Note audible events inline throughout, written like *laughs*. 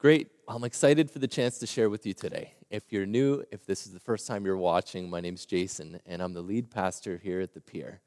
Great. I'm excited for the chance to share with you today. If you're new, if this is the first time you're watching, my name's Jason, and I'm the lead pastor here at the Pier.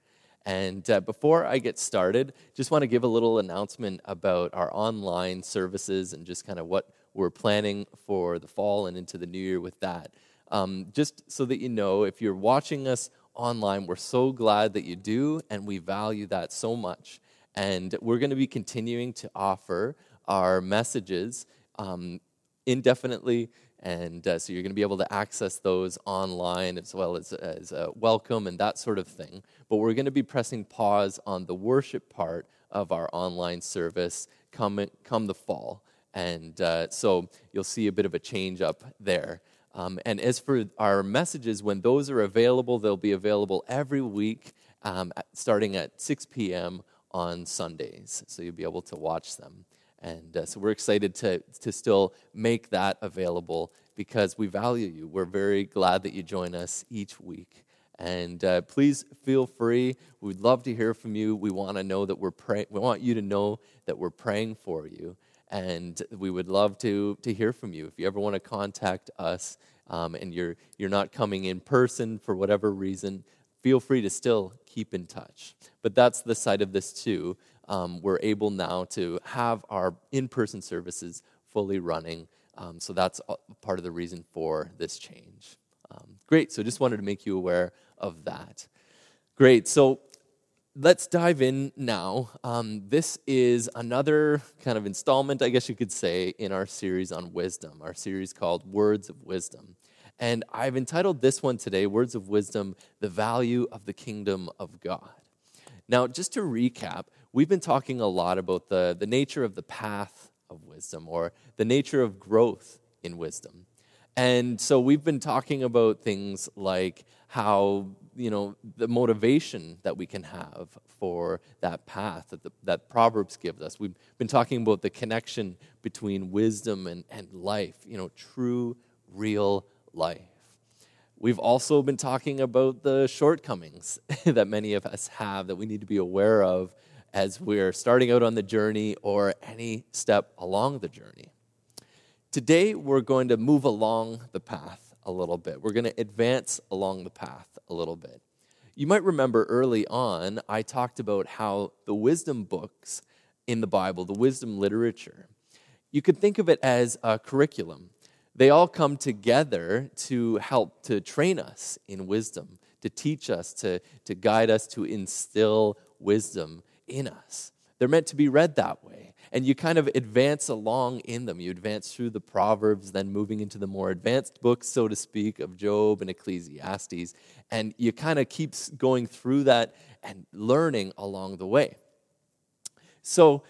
And uh, before I get started, just want to give a little announcement about our online services and just kind of what we're planning for the fall and into the new year with that. Um, just so that you know, if you're watching us online, we're so glad that you do, and we value that so much. And we're going to be continuing to offer our messages um, indefinitely. And uh, so you're going to be able to access those online as well as, as uh, welcome and that sort of thing. But we're going to be pressing pause on the worship part of our online service come, come the fall. And uh, so you'll see a bit of a change up there. Um, and as for our messages, when those are available, they'll be available every week um, starting at 6 p.m. on Sundays. So you'll be able to watch them. And uh, so we're excited to, to still make that available because we value you. We're very glad that you join us each week. And uh, please feel free. We'd love to hear from you. We want to know that we're praying. We want you to know that we're praying for you. And we would love to, to hear from you. If you ever want to contact us um, and you're, you're not coming in person for whatever reason, feel free to still keep in touch. But that's the side of this too um, we're able now to have our in person services fully running. Um, so that's part of the reason for this change. Um, great. So just wanted to make you aware of that. Great. So let's dive in now. Um, this is another kind of installment, I guess you could say, in our series on wisdom, our series called Words of Wisdom. And I've entitled this one today, Words of Wisdom The Value of the Kingdom of God. Now, just to recap, we've been talking a lot about the, the nature of the path of wisdom or the nature of growth in wisdom. And so we've been talking about things like how, you know, the motivation that we can have for that path that, the, that Proverbs gives us. We've been talking about the connection between wisdom and, and life, you know, true, real life. We've also been talking about the shortcomings *laughs* that many of us have that we need to be aware of as we're starting out on the journey or any step along the journey. Today, we're going to move along the path a little bit. We're going to advance along the path a little bit. You might remember early on, I talked about how the wisdom books in the Bible, the wisdom literature, you could think of it as a curriculum. They all come together to help to train us in wisdom, to teach us, to, to guide us, to instill wisdom in us. They're meant to be read that way. And you kind of advance along in them. You advance through the Proverbs, then moving into the more advanced books, so to speak, of Job and Ecclesiastes. And you kind of keep going through that and learning along the way. So,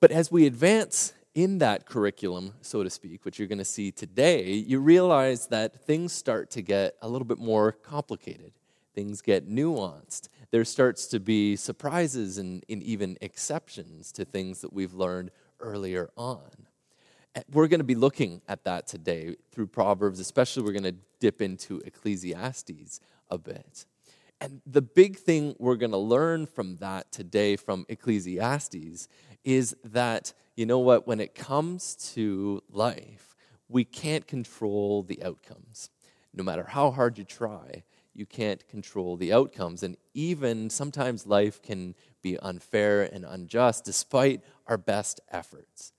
but as we advance in that curriculum, so to speak, which you're going to see today, you realize that things start to get a little bit more complicated. Things get nuanced there starts to be surprises and, and even exceptions to things that we've learned earlier on. We're going to be looking at that today through Proverbs, especially we're going to dip into Ecclesiastes a bit. And the big thing we're going to learn from that today from Ecclesiastes is that, you know what, when it comes to life, we can't control the outcomes. No matter how hard you try, you can't control the outcomes. And even sometimes life can be unfair and unjust despite our best efforts.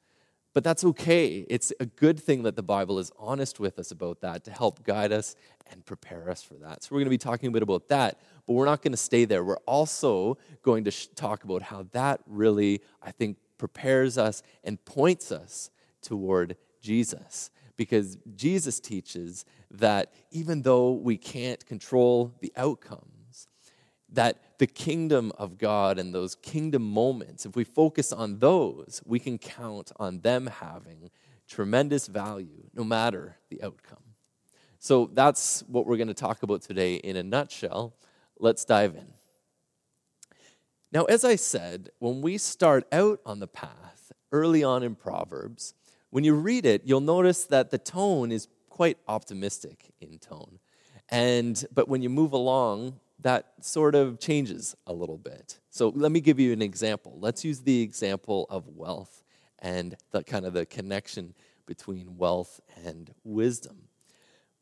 But that's okay. It's a good thing that the Bible is honest with us about that to help guide us and prepare us for that. So, we're going to be talking a bit about that, but we're not going to stay there. We're also going to sh- talk about how that really, I think, prepares us and points us toward Jesus because Jesus teaches that even though we can't control the outcomes, that the kingdom of God and those kingdom moments, if we focus on those, we can count on them having tremendous value no matter the outcome. So that's what we're going to talk about today in a nutshell. Let's dive in. Now, as I said, when we start out on the path early on in Proverbs, when you read it, you'll notice that the tone is quite optimistic in tone. And but when you move along, that sort of changes a little bit. So let me give you an example. Let's use the example of wealth and the kind of the connection between wealth and wisdom.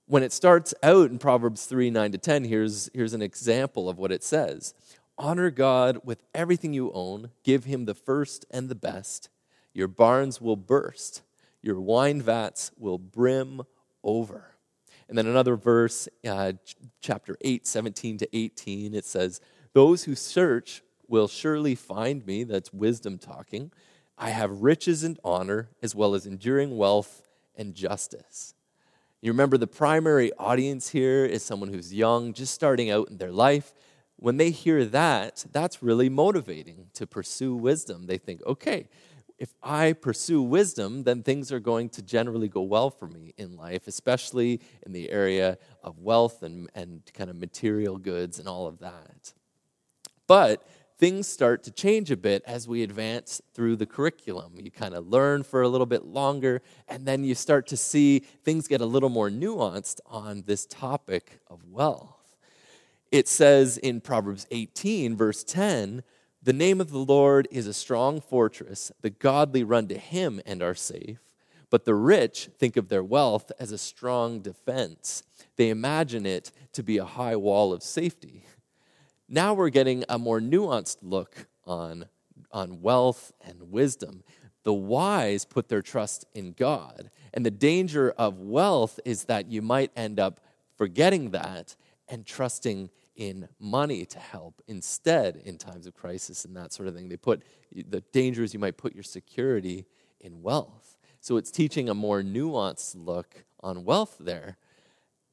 When it starts out in Proverbs 3 9 to 10, here's, here's an example of what it says Honor God with everything you own, give him the first and the best. Your barns will burst, your wine vats will brim over. And then another verse, uh, chapter 8, 17 to 18, it says, Those who search will surely find me. That's wisdom talking. I have riches and honor, as well as enduring wealth and justice. You remember the primary audience here is someone who's young, just starting out in their life. When they hear that, that's really motivating to pursue wisdom. They think, okay, if I pursue wisdom, then things are going to generally go well for me in life, especially in the area of wealth and, and kind of material goods and all of that. But things start to change a bit as we advance through the curriculum. You kind of learn for a little bit longer, and then you start to see things get a little more nuanced on this topic of wealth. It says in Proverbs 18, verse 10, the name of the Lord is a strong fortress. The godly run to him and are safe. But the rich think of their wealth as a strong defense. They imagine it to be a high wall of safety. Now we're getting a more nuanced look on, on wealth and wisdom. The wise put their trust in God. And the danger of wealth is that you might end up forgetting that and trusting in money to help instead in times of crisis and that sort of thing. They put the danger is you might put your security in wealth. So it's teaching a more nuanced look on wealth there.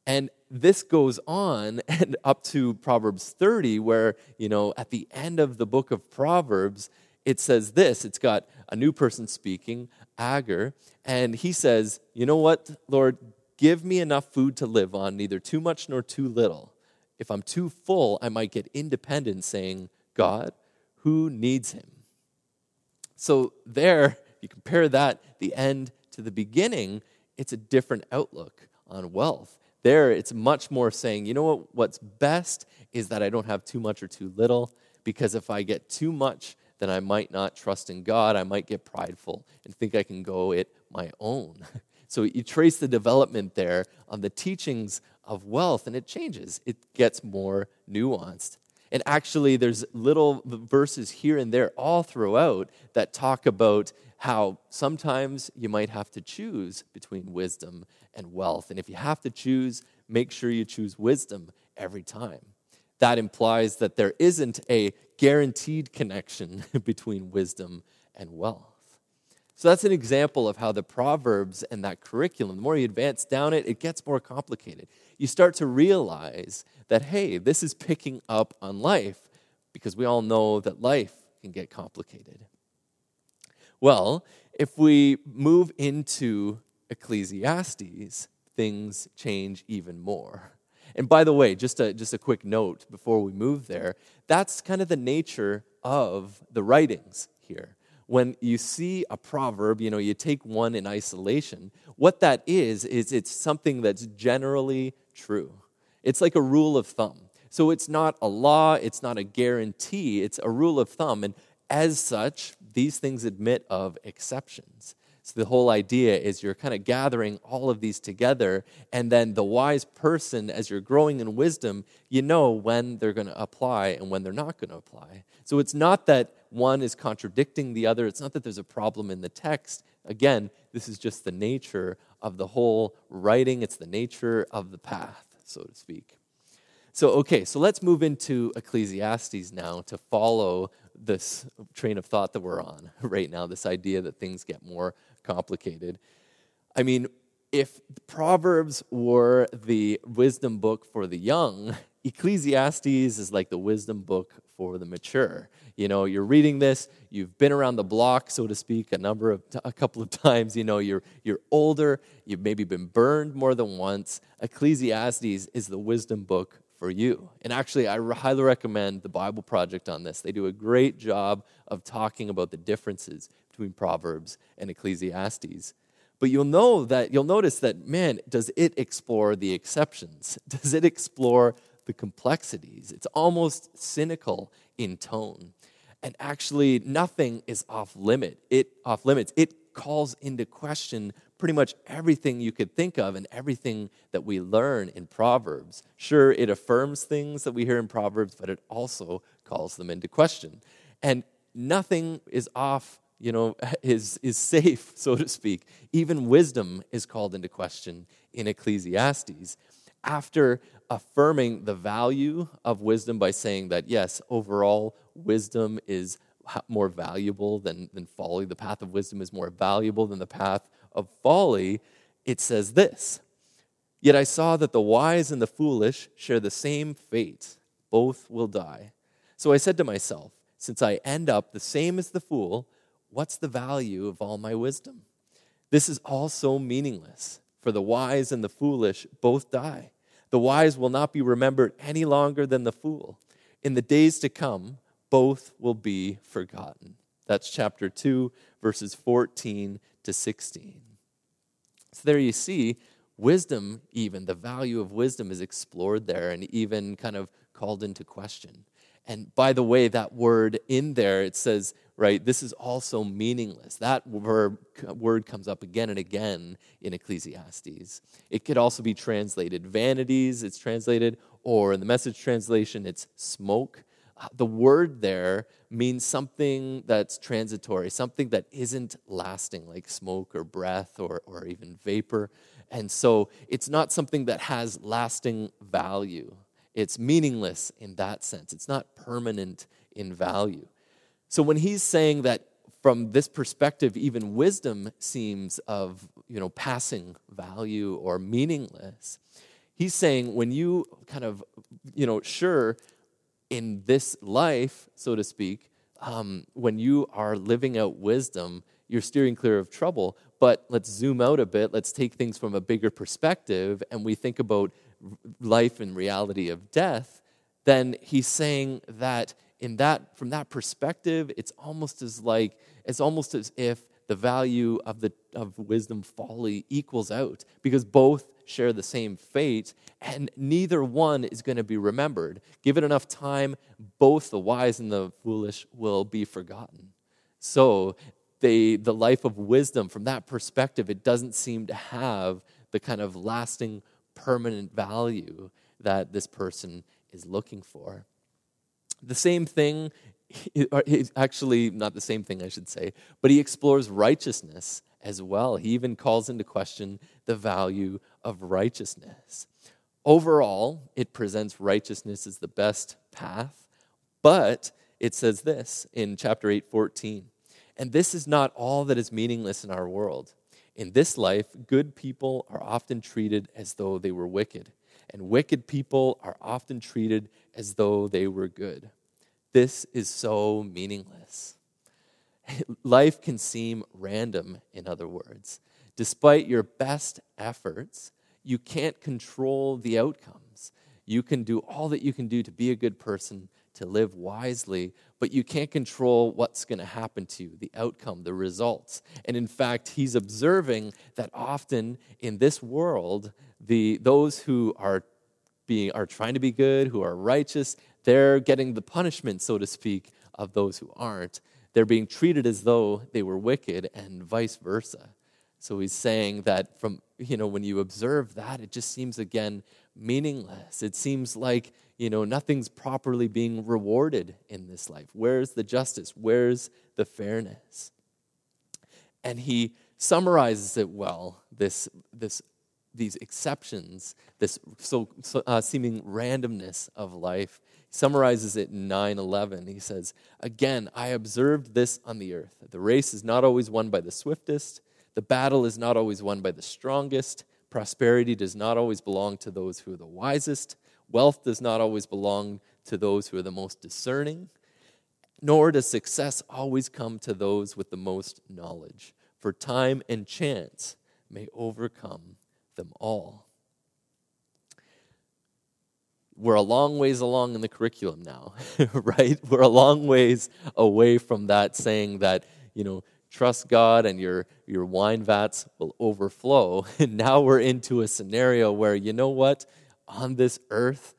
And this goes on *laughs* and up to Proverbs 30, where, you know, at the end of the book of Proverbs, it says this it's got a new person speaking, Agur, and he says, You know what, Lord, give me enough food to live on, neither too much nor too little if I'm too full, I might get independent saying, God, who needs him? So there, you compare that, the end to the beginning, it's a different outlook on wealth. There, it's much more saying, you know what, what's best is that I don't have too much or too little, because if I get too much, then I might not trust in God. I might get prideful and think I can go it my own. *laughs* So you trace the development there on the teachings of wealth, and it changes. It gets more nuanced. And actually, there's little verses here and there all throughout that talk about how sometimes you might have to choose between wisdom and wealth. And if you have to choose, make sure you choose wisdom every time. That implies that there isn't a guaranteed connection *laughs* between wisdom and wealth. So that's an example of how the Proverbs and that curriculum, the more you advance down it, it gets more complicated. You start to realize that, hey, this is picking up on life because we all know that life can get complicated. Well, if we move into Ecclesiastes, things change even more. And by the way, just a, just a quick note before we move there, that's kind of the nature of the writings here when you see a proverb, you know, you take one in isolation, what that is, is it's something that's generally true. It's like a rule of thumb. So it's not a law, it's not a guarantee, it's a rule of thumb. And as such, these things admit of exceptions. So the whole idea is you're kind of gathering all of these together, and then the wise person, as you're growing in wisdom, you know when they're going to apply and when they're not going to apply. So it's not that one is contradicting the other, it's not that there's a problem in the text. Again, this is just the nature of the whole writing, it's the nature of the path, so to speak. So, okay, so let's move into Ecclesiastes now to follow this train of thought that we're on *laughs* right now, this idea that things get more complicated. I mean, if Proverbs were the wisdom book for the young, *laughs* Ecclesiastes is like the wisdom book for the mature. You know, you're reading this, you've been around the block, so to speak, a number of a couple of *laughs* times. You know, you're you're older, you've maybe been burned more than once. Ecclesiastes is the wisdom book for you. And actually, I highly recommend the Bible Project on this. They do a great job of talking about the differences between Proverbs and Ecclesiastes. But you'll know that you'll notice that man, does it explore the exceptions? *laughs* Does it explore the complexities? It's almost cynical in tone. And actually, nothing is off limit. It off limits. It calls into question pretty much everything you could think of and everything that we learn in Proverbs. Sure, it affirms things that we hear in Proverbs, but it also calls them into question. And nothing is off, you know, *laughs* is, is safe, *laughs* so to speak. Even wisdom is called into question in Ecclesiastes. After affirming the value of wisdom by saying that, yes, overall, wisdom is more valuable than, than folly, the path of wisdom is more valuable than the path of folly, it says this Yet I saw that the wise and the foolish share the same fate, both will die. So I said to myself, since I end up the same as the fool, what's the value of all my wisdom? This is all so meaningless, for the wise and the foolish both die. The wise will not be remembered any longer than the fool. In the days to come, both will be forgotten. That's chapter 2, verses 14 to 16. So there you see, wisdom, even the value of wisdom, is explored there and even kind of called into question. And by the way, that word in there, it says, right, this is also meaningless. That verb, word comes up again and again in Ecclesiastes. It could also be translated vanities, it's translated, or in the message translation, it's smoke. Uh, the word there means something that's transitory, something that isn't lasting, like smoke or breath or, or even vapor. And so it's not something that has lasting value. It's meaningless in that sense. It's not permanent in value. So when he's saying that from this perspective, even wisdom seems of you know passing value or meaningless. He's saying when you kind of you know sure in this life, so to speak, um, when you are living out wisdom, you're steering clear of trouble. But let's zoom out a bit. Let's take things from a bigger perspective, and we think about life and reality of death, then he's saying that in that from that perspective, it's almost as like it's almost as if the value of the of wisdom folly equals out because both share the same fate and neither one is going to be remembered. Give it enough time, both the wise and the foolish will be forgotten. So they, the life of wisdom, from that perspective, it doesn't seem to have the kind of lasting permanent value that this person is looking for. The same thing, actually, not the same thing, I should say, but he explores righteousness as well. He even calls into question the value of righteousness. Overall, it presents righteousness as the best path, but it says this in chapter 8, 14. And this is not all that is meaningless in our world. In this life, good people are often treated as though they were wicked, and wicked people are often treated as though they were good. This is so meaningless. *laughs* Life can seem random, in other words. Despite your best efforts, you can't control the outcomes. You can do all that you can do to be a good person, to live wisely, but you can't control what's going to happen to you, the outcome, the results. And in fact, he's observing that often in this world, the, those who are, being, are trying to be good, who are righteous, they're getting the punishment, so to speak, of those who aren't. They're being treated as though they were wicked, and vice versa. So he's saying that from, you know, when you observe that, it just seems again meaningless. It seems like, you know, nothing's properly being rewarded in this life. Where's the justice? Where's the fairness? And he summarizes it well, this, this, these exceptions, this so, so uh, seeming randomness of life. He summarizes it in 9 11. He says, Again, I observed this on the earth. The race is not always won by the swiftest the battle is not always won by the strongest. Prosperity does not always belong to those who are the wisest. Wealth does not always belong to those who are the most discerning. Nor does success always come to those with the most knowledge. For time and chance may overcome them all. We're a long ways along in the curriculum now, *laughs* right? We're a long ways away from that saying that, you know, trust God and your, your wine vats will overflow. *laughs* And now we're into a scenario where, you know what? On this earth,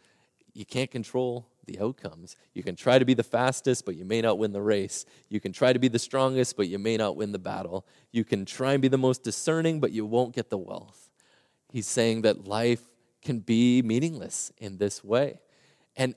you can't control the outcomes. You can try to be the fastest, but you may not win the race. You can try to be the strongest, but you may not win the battle. You can try and be the most discerning, but you won't get the wealth. He's saying that life can be meaningless in this way. And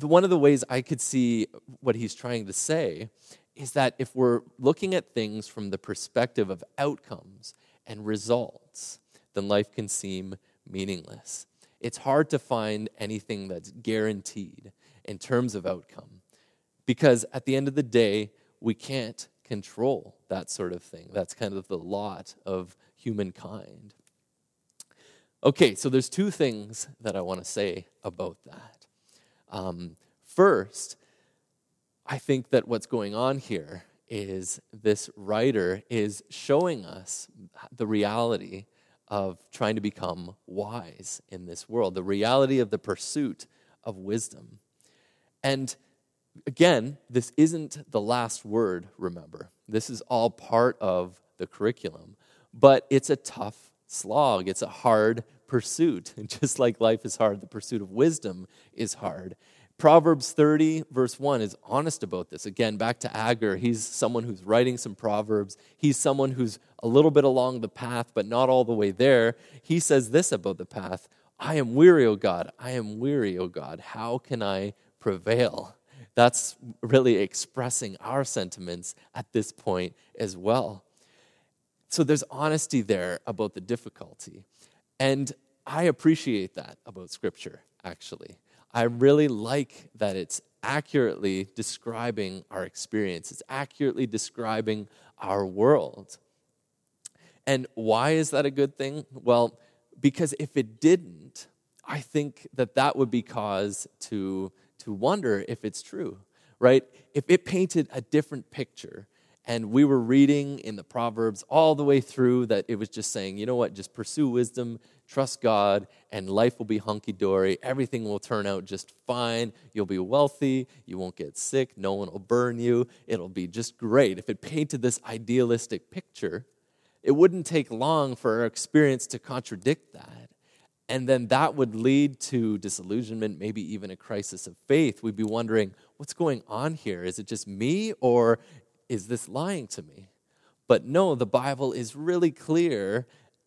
one of the ways I could see what he's trying to say is that if we're looking at things from the perspective of outcomes and results, then life can seem meaningless. It's hard to find anything that's guaranteed in terms of outcome because at the end of the day, we can't control that sort of thing. That's kind of the lot of humankind. Okay, so there's two things that I want to say about that. Um, first, I think that what's going on here is this writer is showing us the reality of trying to become wise in this world, the reality of the pursuit of wisdom. And again, this isn't the last word, remember. This is all part of the curriculum, but it's a tough slog. It's a hard pursuit. And *laughs* just like life is hard, the pursuit of wisdom is hard. Proverbs 30, verse 1, is honest about this. Again, back to Agur. He's someone who's writing some Proverbs. He's someone who's a little bit along the path, but not all the way there. He says this about the path I am weary, O God. I am weary, O God. How can I prevail? That's really expressing our sentiments at this point as well. So there's honesty there about the difficulty. And I appreciate that about Scripture, actually. I really like that it's accurately describing our experience, it's accurately describing our world. And why is that a good thing? Well, because if it didn't, I think that that would be cause to, to wonder if it's true, right? If it painted a different picture, and we were reading in the Proverbs all the way through that it was just saying, you know what, just pursue wisdom, trust God, and life will be hunky dory. Everything will turn out just fine. You'll be wealthy. You won't get sick. No one will burn you. It'll be just great. If it painted this idealistic picture, it wouldn't take long for our experience to contradict that. And then that would lead to disillusionment, maybe even a crisis of faith. We'd be wondering, what's going on here? Is it just me, or is this lying to me? But no, the Bible is really clear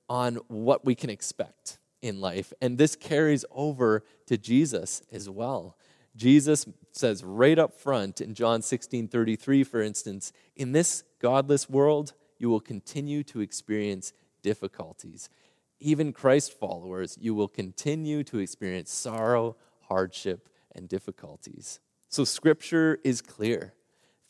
on what we can expect in life. And this carries over to Jesus as well. Jesus says right up front in John 16 33, for instance, in this godless world, you will continue to experience difficulties. Even Christ followers, you will continue to experience sorrow, hardship, and difficulties. So, scripture is clear.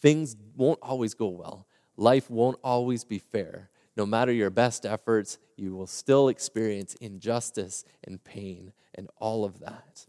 Things won't always go well, life won't always be fair no matter your best efforts, you will still experience injustice and pain and all of that.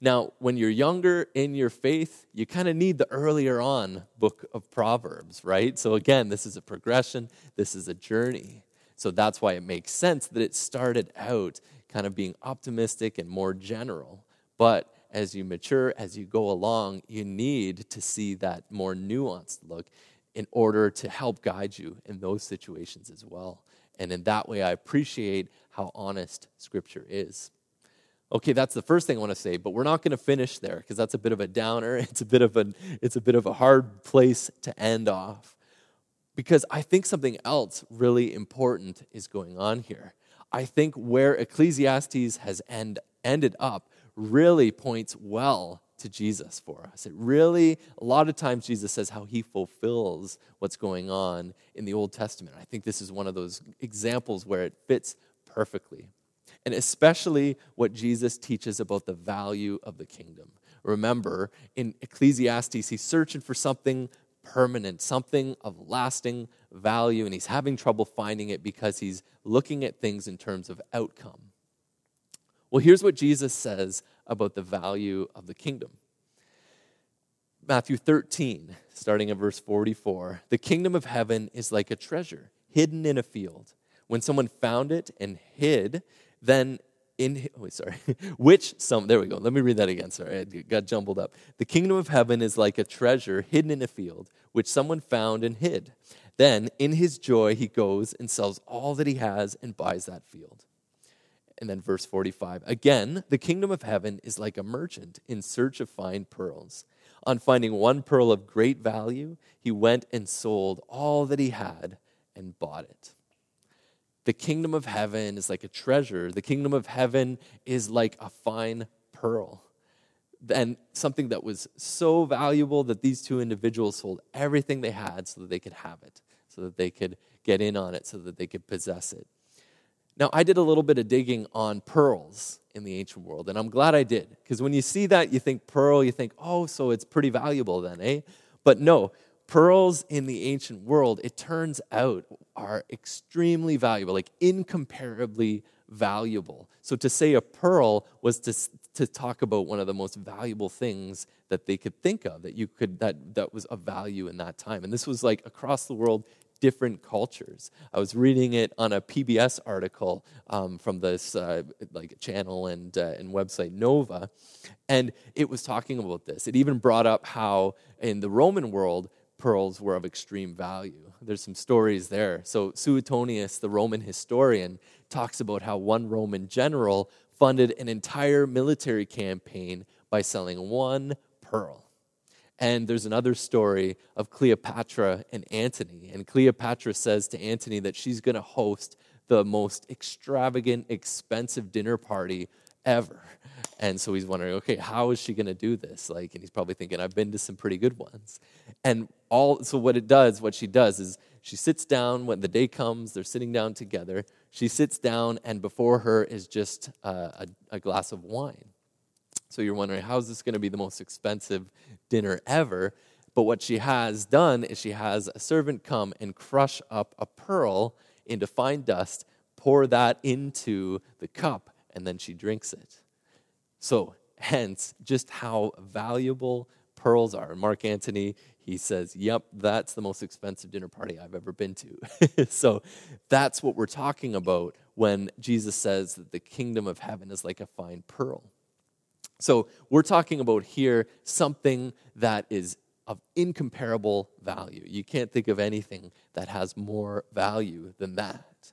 Now, when you're younger in your faith, you kind of need the earlier on book of Proverbs, right? So, again, this is a progression, this is a journey. So, that's why it makes sense that it started out kind of being optimistic and more general. But as you mature, as you go along, you need to see that more nuanced look in order to help guide you in those situations as well. And in that way, I appreciate how honest Scripture is. Okay, that's the first thing I want to say, but we're not going to finish there because that's a bit of a downer. *laughs* It's a bit of a it's a bit of a hard place to end off. Because I think something else really important is going on here. I think where Ecclesiastes has end, ended up really points well to Jesus for us. It really, a lot of times, Jesus says how he fulfills what's going on in the Old Testament. I think this is one of those examples where it fits perfectly. And especially what Jesus teaches about the value of the kingdom. Remember, in Ecclesiastes, he's searching for something permanent, something of lasting value, and he's having trouble finding it because he's looking at things in terms of outcome. Well, here's what Jesus says about the value of the kingdom. Matthew 13, starting at verse 44. The kingdom of heaven is like a treasure hidden in a field. When someone found it and hid, then in oh, sorry *laughs* which some there we go let me read that again sorry i got jumbled up the kingdom of heaven is like a treasure hidden in a field which someone found and hid then in his joy he goes and sells all that he has and buys that field And then verse 45 Again, the kingdom of heaven is like a merchant in search of fine pearls. On finding one pearl of great value, he went and sold all that he had and bought it. The kingdom of heaven is like a treasure. The kingdom of heaven is like a fine pearl. And something that was so valuable that these two individuals sold everything they had so that they could have it, so that they could get in on it, so that they could possess it. Now, I did a little bit of digging on pearls in the ancient world, and I'm glad I did, because when you see that, you think pearl, you think, oh, so it's pretty valuable then, eh? But no, pearls in the ancient world, it turns out, are extremely valuable, like incomparably valuable. So to say a pearl was to, to talk about one of the most valuable things that they could think of, that you could that that was of value in that time. And this was like across the world, different cultures. I was reading it on a PBS article um, from this uh, like channel and uh, and website Nova, and it was talking about this. It even brought up how in the Roman world pearls were of extreme value. There's some stories there. So Suetonius, the Roman historian, talks about how one Roman general funded an entire military campaign by selling one pearl. And there's another story of Cleopatra and Antony. And Cleopatra says to Antony that she's going to host the most extravagant, expensive dinner party ever. And so he's wondering, okay, how is she going to do this? Like, and he's probably thinking, I've been to some pretty good ones. And all, so what it does, what she does is she sits down when the day comes, they're sitting down together. She sits down, and before her is just uh, a, a glass of wine. So you're wondering, how is this going to be the most expensive dinner ever? But what she has done is she has a servant come and crush up a pearl into fine dust, pour that into the cup, and then she drinks it. So, hence, just how valuable pearls are. Mark Antony, he says, Yep, that's the most expensive dinner party I've ever been to. *laughs* so, that's what we're talking about when Jesus says that the kingdom of heaven is like a fine pearl. So we're talking about here something that is of incomparable value. You can't think of anything that has more value than that.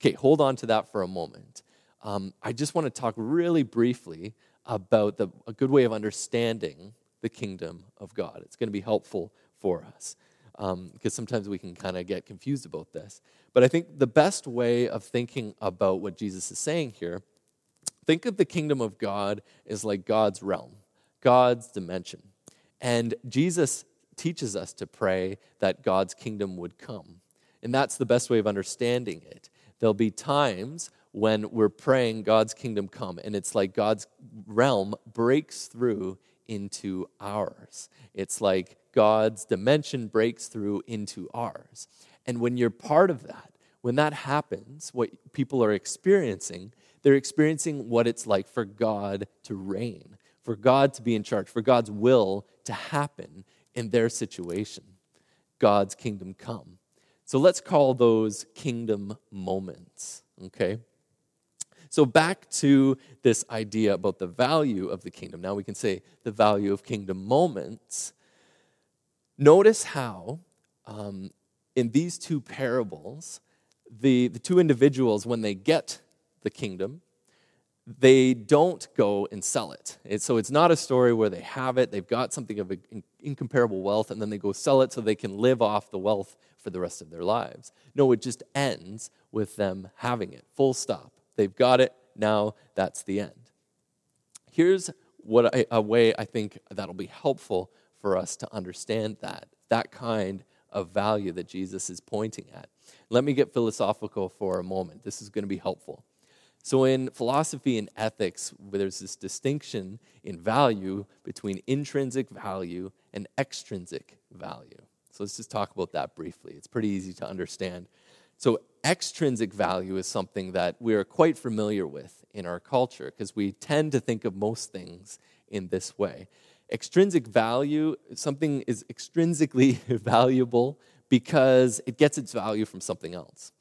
Okay, hold on to that for a moment. Um, I just want to talk really briefly about the, a good way of understanding the kingdom of God. It's going to be helpful for us because um, sometimes we can kind of get confused about this. But I think the best way of thinking about what Jesus is saying here Think of the kingdom of God as like God's realm, God's dimension. And Jesus teaches us to pray that God's kingdom would come. And that's the best way of understanding it. There'll be times when we're praying God's kingdom come, and it's like God's realm breaks through into ours. It's like God's dimension breaks through into ours. And when you're part of that, when that happens, what people are experiencing they're experiencing what it's like for God to reign, for God to be in charge, for God's will to happen in their situation. God's kingdom come. So let's call those kingdom moments, okay? So back to this idea about the value of the kingdom. Now we can say the value of kingdom moments. Notice how um, in these two parables, the, the two individuals, when they get the kingdom, they don't go and sell it. it. So it's not a story where they have it, they've got something of incomparable wealth, and then they go sell it so they can live off the wealth for the rest of their lives. No, it just ends with them having it, full stop. They've got it, now that's the end. Here's what I, a way I think that'll be helpful for us to understand that, that kind of value that Jesus is pointing at. Let me get philosophical for a moment. This is going to be helpful. So, in philosophy and ethics, there's this distinction in value between intrinsic value and extrinsic value. So, let's just talk about that briefly. It's pretty easy to understand. So, extrinsic value is something that we're quite familiar with in our culture because we tend to think of most things in this way. Extrinsic value, something is extrinsically *laughs* valuable because it gets its value from something else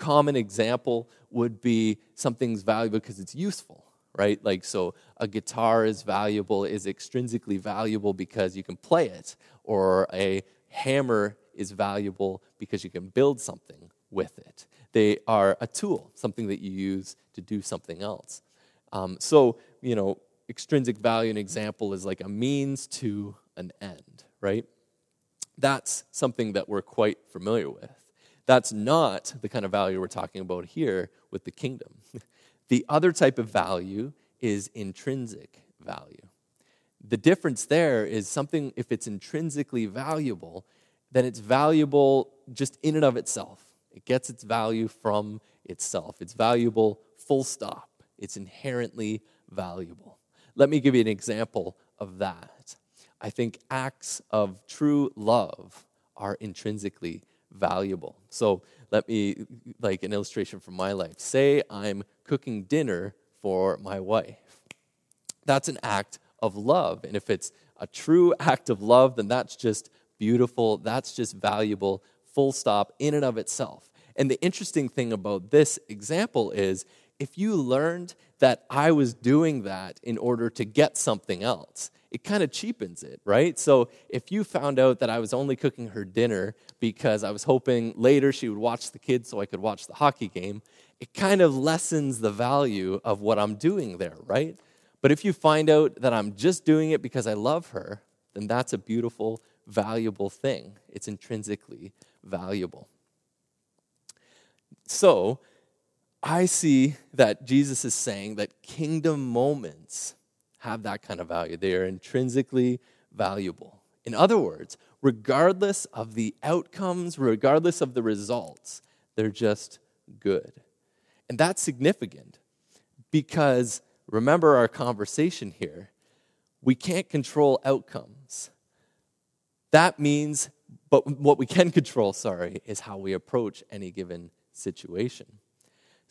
common example would be something's valuable because it's useful, right? Like, so a guitar is valuable, is extrinsically valuable because you can play it, or a hammer is valuable because you can build something with it. They are a tool, something that you use to do something else. Um, so, you know, extrinsic value, an example, is like a means to an end, right? That's something that we're quite familiar with. That's not the kind of value we're talking about here with the kingdom. *laughs* The other type of value is intrinsic value. The difference there is something, if it's intrinsically valuable, then it's valuable just in and of itself. It gets its value from itself. It's valuable, full stop. It's inherently valuable. Let me give you an example of that. I think acts of true love are intrinsically valuable. So let me, like an illustration from my life. Say I'm cooking dinner for my wife. That's an act of love. And if it's a true act of love, then that's just beautiful. That's just valuable, full stop, in and of itself. And the interesting thing about this example is if you learned that I was doing that in order to get something else, it kind of cheapens it, right? So if you found out that I was only cooking her dinner because I was hoping later she would watch the kids so I could watch the hockey game, it kind of lessens the value of what I'm doing there, right? But if you find out that I'm just doing it because I love her, then that's a beautiful, valuable thing. It's intrinsically valuable. So, I see that Jesus is saying that kingdom moments have that kind of value. They are intrinsically valuable. In other words, regardless of the outcomes, regardless of the results, they're just good. And that's significant because remember our conversation here. We can't control outcomes. That means, but what we can control, sorry, is how we approach any given situation.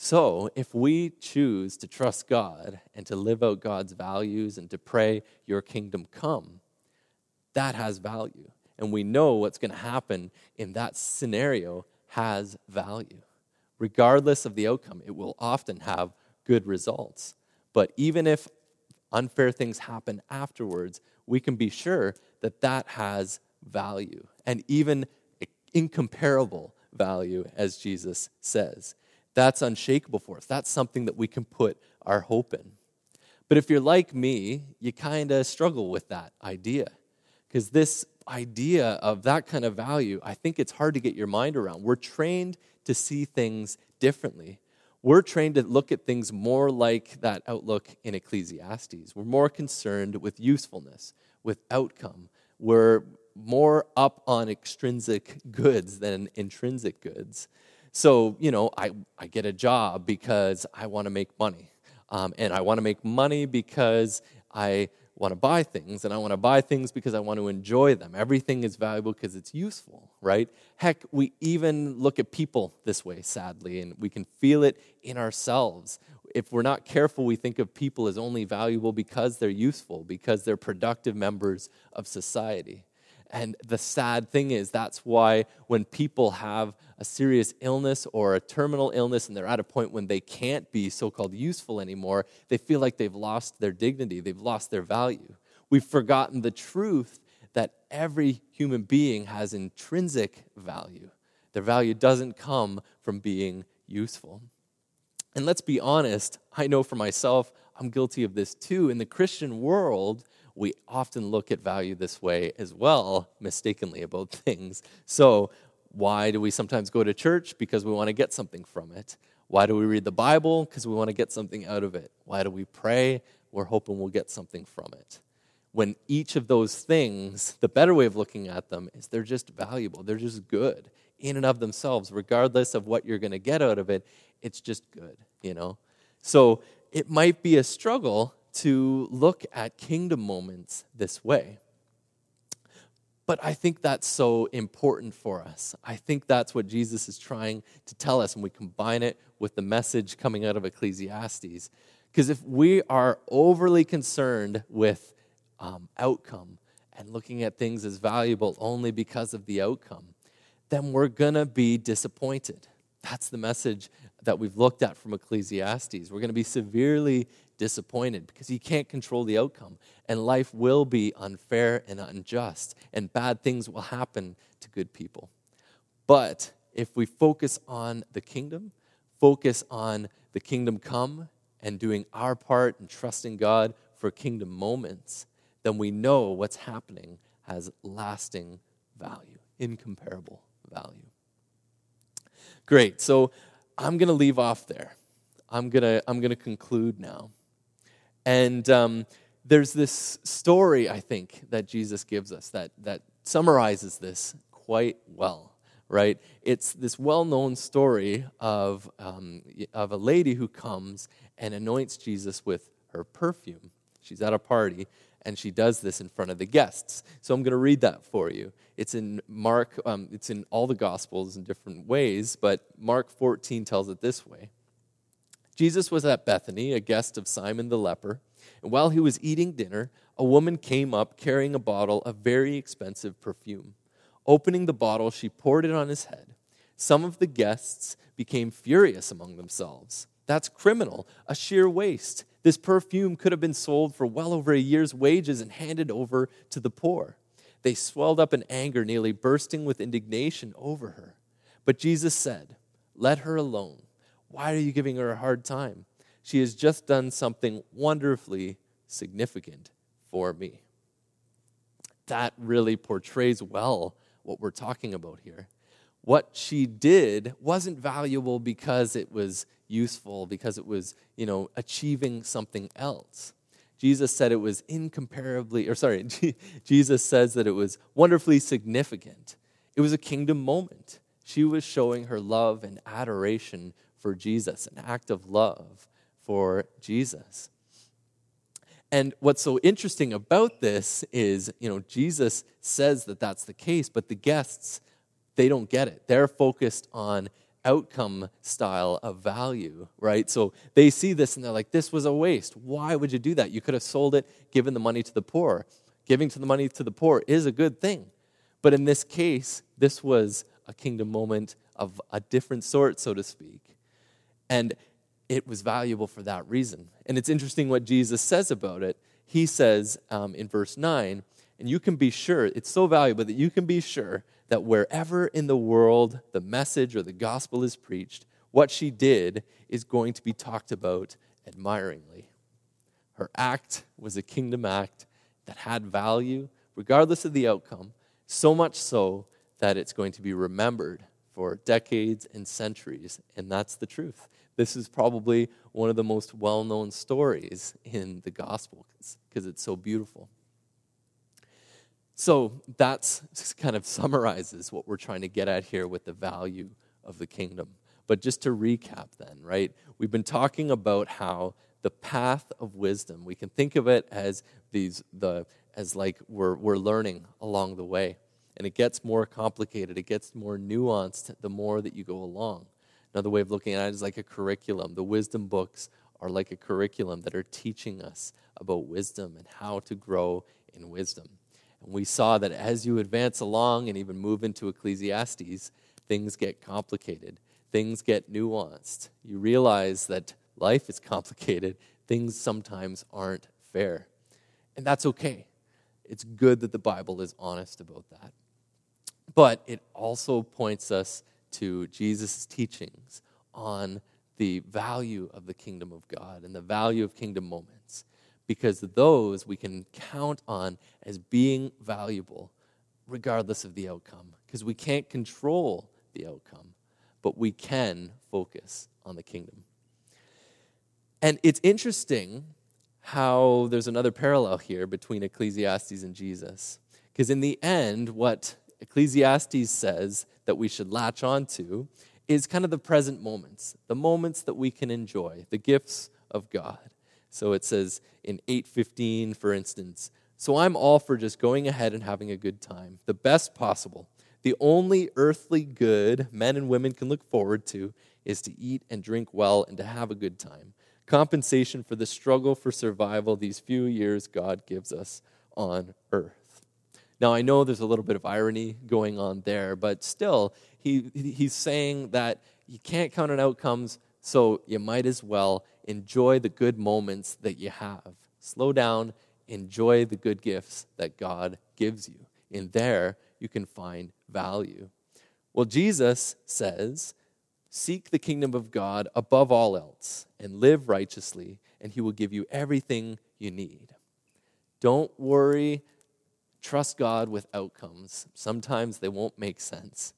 So, if we choose to trust God and to live out God's values and to pray, Your kingdom come, that has value. And we know what's going to happen in that scenario has value. Regardless of the outcome, it will often have good results. But even if unfair things happen afterwards, we can be sure that that has value and even incomparable value, as Jesus says. That's unshakable for us. That's something that we can put our hope in. But if you're like me, you kind of struggle with that idea. Because this idea of that kind of value, I think it's hard to get your mind around. We're trained to see things differently. We're trained to look at things more like that outlook in Ecclesiastes. We're more concerned with usefulness, with outcome. We're more up on extrinsic goods than intrinsic goods. So, you know, I, I get a job because I want to make money. Um, and I want to make money because I want to buy things, and I want to buy things because I want to enjoy them. Everything is valuable because it's useful, right? Heck, we even look at people this way, sadly, and we can feel it in ourselves. If we're not careful, we think of people as only valuable because they're useful, because they're productive members of society. And the sad thing is, that's why when people have a serious illness or a terminal illness and they're at a point when they can't be so called useful anymore, they feel like they've lost their dignity, they've lost their value. We've forgotten the truth that every human being has intrinsic value. Their value doesn't come from being useful. And let's be honest, I know for myself, I'm guilty of this too. In the Christian world, we often look at value this way as well, mistakenly about *laughs* things. So, why do we sometimes go to church? Because we want to get something from it. Why do we read the Bible? Because we want to get something out of it. Why do we pray? We're hoping we'll get something from it. When each of those things, the better way of looking at them is they're just valuable, they're just good in and of themselves, regardless of what you're going to get out of it, it's just good, you know? So it might be a struggle to look at kingdom moments this way. But I think that's so important for us. I think that's what Jesus is trying to tell us, and we combine it with the message coming out of Ecclesiastes. Because if we are overly concerned with um, outcome and looking at things as valuable only because of the outcome, then we're going to be disappointed. That's the message that we've looked at from Ecclesiastes. We're going to be severely disappointed because you can't control the outcome. And life will be unfair and unjust, and bad things will happen to good people. But if we focus on the kingdom, focus on the kingdom come, and doing our part and trusting God for kingdom moments, then we know what's happening has lasting value, incomparable value. Great. So I'm going to leave off there. I'm going to I'm going to conclude now. And um, there's this story, I think, that Jesus gives us that, that summarizes this quite well, right? It's this well known story of, um, of a lady who comes and anoints Jesus with her perfume. She's at a party and she does this in front of the guests. So I'm going to read that for you. It's in Mark, um, it's in all the Gospels in different ways, but Mark 14 tells it this way Jesus was at Bethany, a guest of Simon the leper, and while he was eating dinner, a woman came up carrying a bottle of very expensive perfume. Opening the bottle, she poured it on his head. Some of the guests became furious among themselves. That's criminal, a sheer waste. This perfume could have been sold for well over a year's wages and handed over to the poor. They swelled up in anger, nearly bursting with indignation over her. But Jesus said, Let her alone. Why are you giving her a hard time? She has just done something wonderfully significant for me. That really portrays well what we're talking about here what she did wasn't valuable because it was useful, because it was, you know, achieving something else. Jesus said it was incomparably, or sorry, *laughs* Jesus says that it was wonderfully significant. It was a kingdom moment. She was showing her love and adoration for Jesus, an act of love for Jesus. And what's so interesting about this is, you know, Jesus says that that's the case, but the guests they don't get it. They're focused on outcome style of value, right? So they see this and they're like, this was a waste. Why would you do that? You could have sold it, given the money to the poor. Giving to the money to the poor is a good thing. But in this case, this was a kingdom moment of a different sort, so to speak. And it was valuable for that reason. And it's interesting what Jesus says about it. He says um, in verse 9, and you can be sure, it's so valuable that you can be sure that wherever in the world the message or the gospel is preached, what she did is going to be talked about admiringly. Her act was a kingdom act that had value, regardless of the outcome, so much so that it's going to be remembered for decades and centuries. And that's the truth. This is probably one of the most well known stories in the gospel because it's so beautiful. So that's kind of summarizes what we're trying to get at here with the value of the kingdom. But just to recap, then, right? We've been talking about how the path of wisdom, we can think of it as these, the, as like we're, we're learning along the way. And it gets more complicated, it gets more nuanced the more that you go along. Another way of looking at it is like a curriculum. The wisdom books are like a curriculum that are teaching us about wisdom and how to grow in wisdom. And we saw that as you advance along and even move into Ecclesiastes, things get complicated, things get nuanced. You realize that life is complicated, things sometimes aren't fair. And that's okay. It's good that the Bible is honest about that. But it also points us to Jesus' teachings on the value of the kingdom of God and the value of kingdom moments because those we can count on as being valuable regardless of the outcome. Because we can't control the outcome, but we can focus on the kingdom. And it's interesting how there's another parallel here between Ecclesiastes and Jesus. Because in the end, what Ecclesiastes says that we should latch on to is kind of the present moments, the moments that we can enjoy, the gifts of God. So it says in 815, for instance, so I'm all for just going ahead and having a good time, the best possible. The only earthly good men and women can look forward to is to eat and drink well and to have a good time. Compensation for the struggle for survival these few years God gives us on earth. Now, I know there's a little bit of irony going on there, but still, he, he's saying that you can't count on outcomes, so you might as well enjoy the good moments that you have. Slow down, enjoy the good gifts that God gives you. In there, you can find value. Well, Jesus says, Seek the kingdom of God above all else and live righteously, and he will give you everything you need. Don't worry. Trust God with outcomes. Sometimes they won't make sense.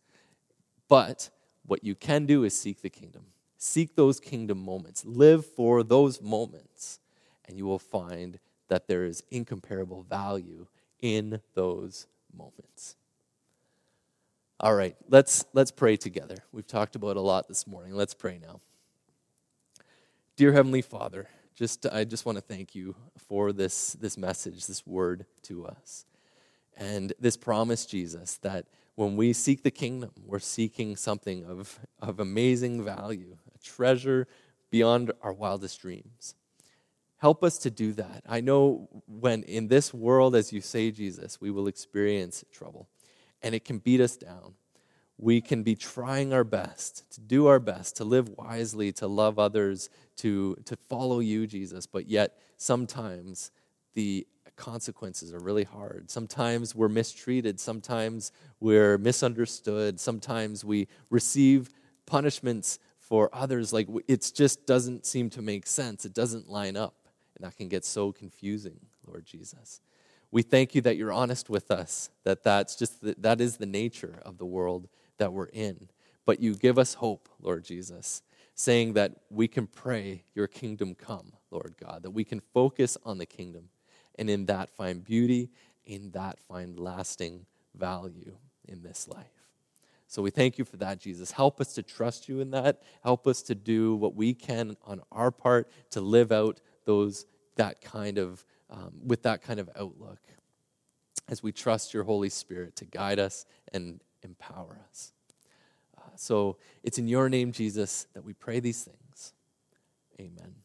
But what you can do is seek the kingdom. Seek those kingdom moments. Live for those moments, and you will find that there is incomparable value in those moments. All right, let's let's pray together. We've talked about a lot this morning. Let's pray now. Dear heavenly Father, just I just want to thank you for this this message, this word to us. And this promise, Jesus, that when we seek the kingdom, we're seeking something of, of amazing value, a treasure beyond our wildest dreams. Help us to do that. I know when in this world, as you say, Jesus, we will experience trouble and it can beat us down. We can be trying our best to do our best, to live wisely, to love others, to, to follow you, Jesus, but yet sometimes the consequences are really hard. Sometimes we're mistreated, sometimes we're misunderstood, sometimes we receive punishments for others like it just doesn't seem to make sense. It doesn't line up. And that can get so confusing, Lord Jesus. We thank you that you're honest with us, that that's just the, that is the nature of the world that we're in. But you give us hope, Lord Jesus, saying that we can pray, Your kingdom come, Lord God, that we can focus on the kingdom, and in that find beauty, in that find lasting value in this life. So we thank you for that, Jesus. Help us to trust you in that. Help us to do what we can on our part to live out those that kind of um, with that kind of outlook as we trust your Holy Spirit to guide us and empower us. Uh, so it's in your name, Jesus, that we pray these things. Amen.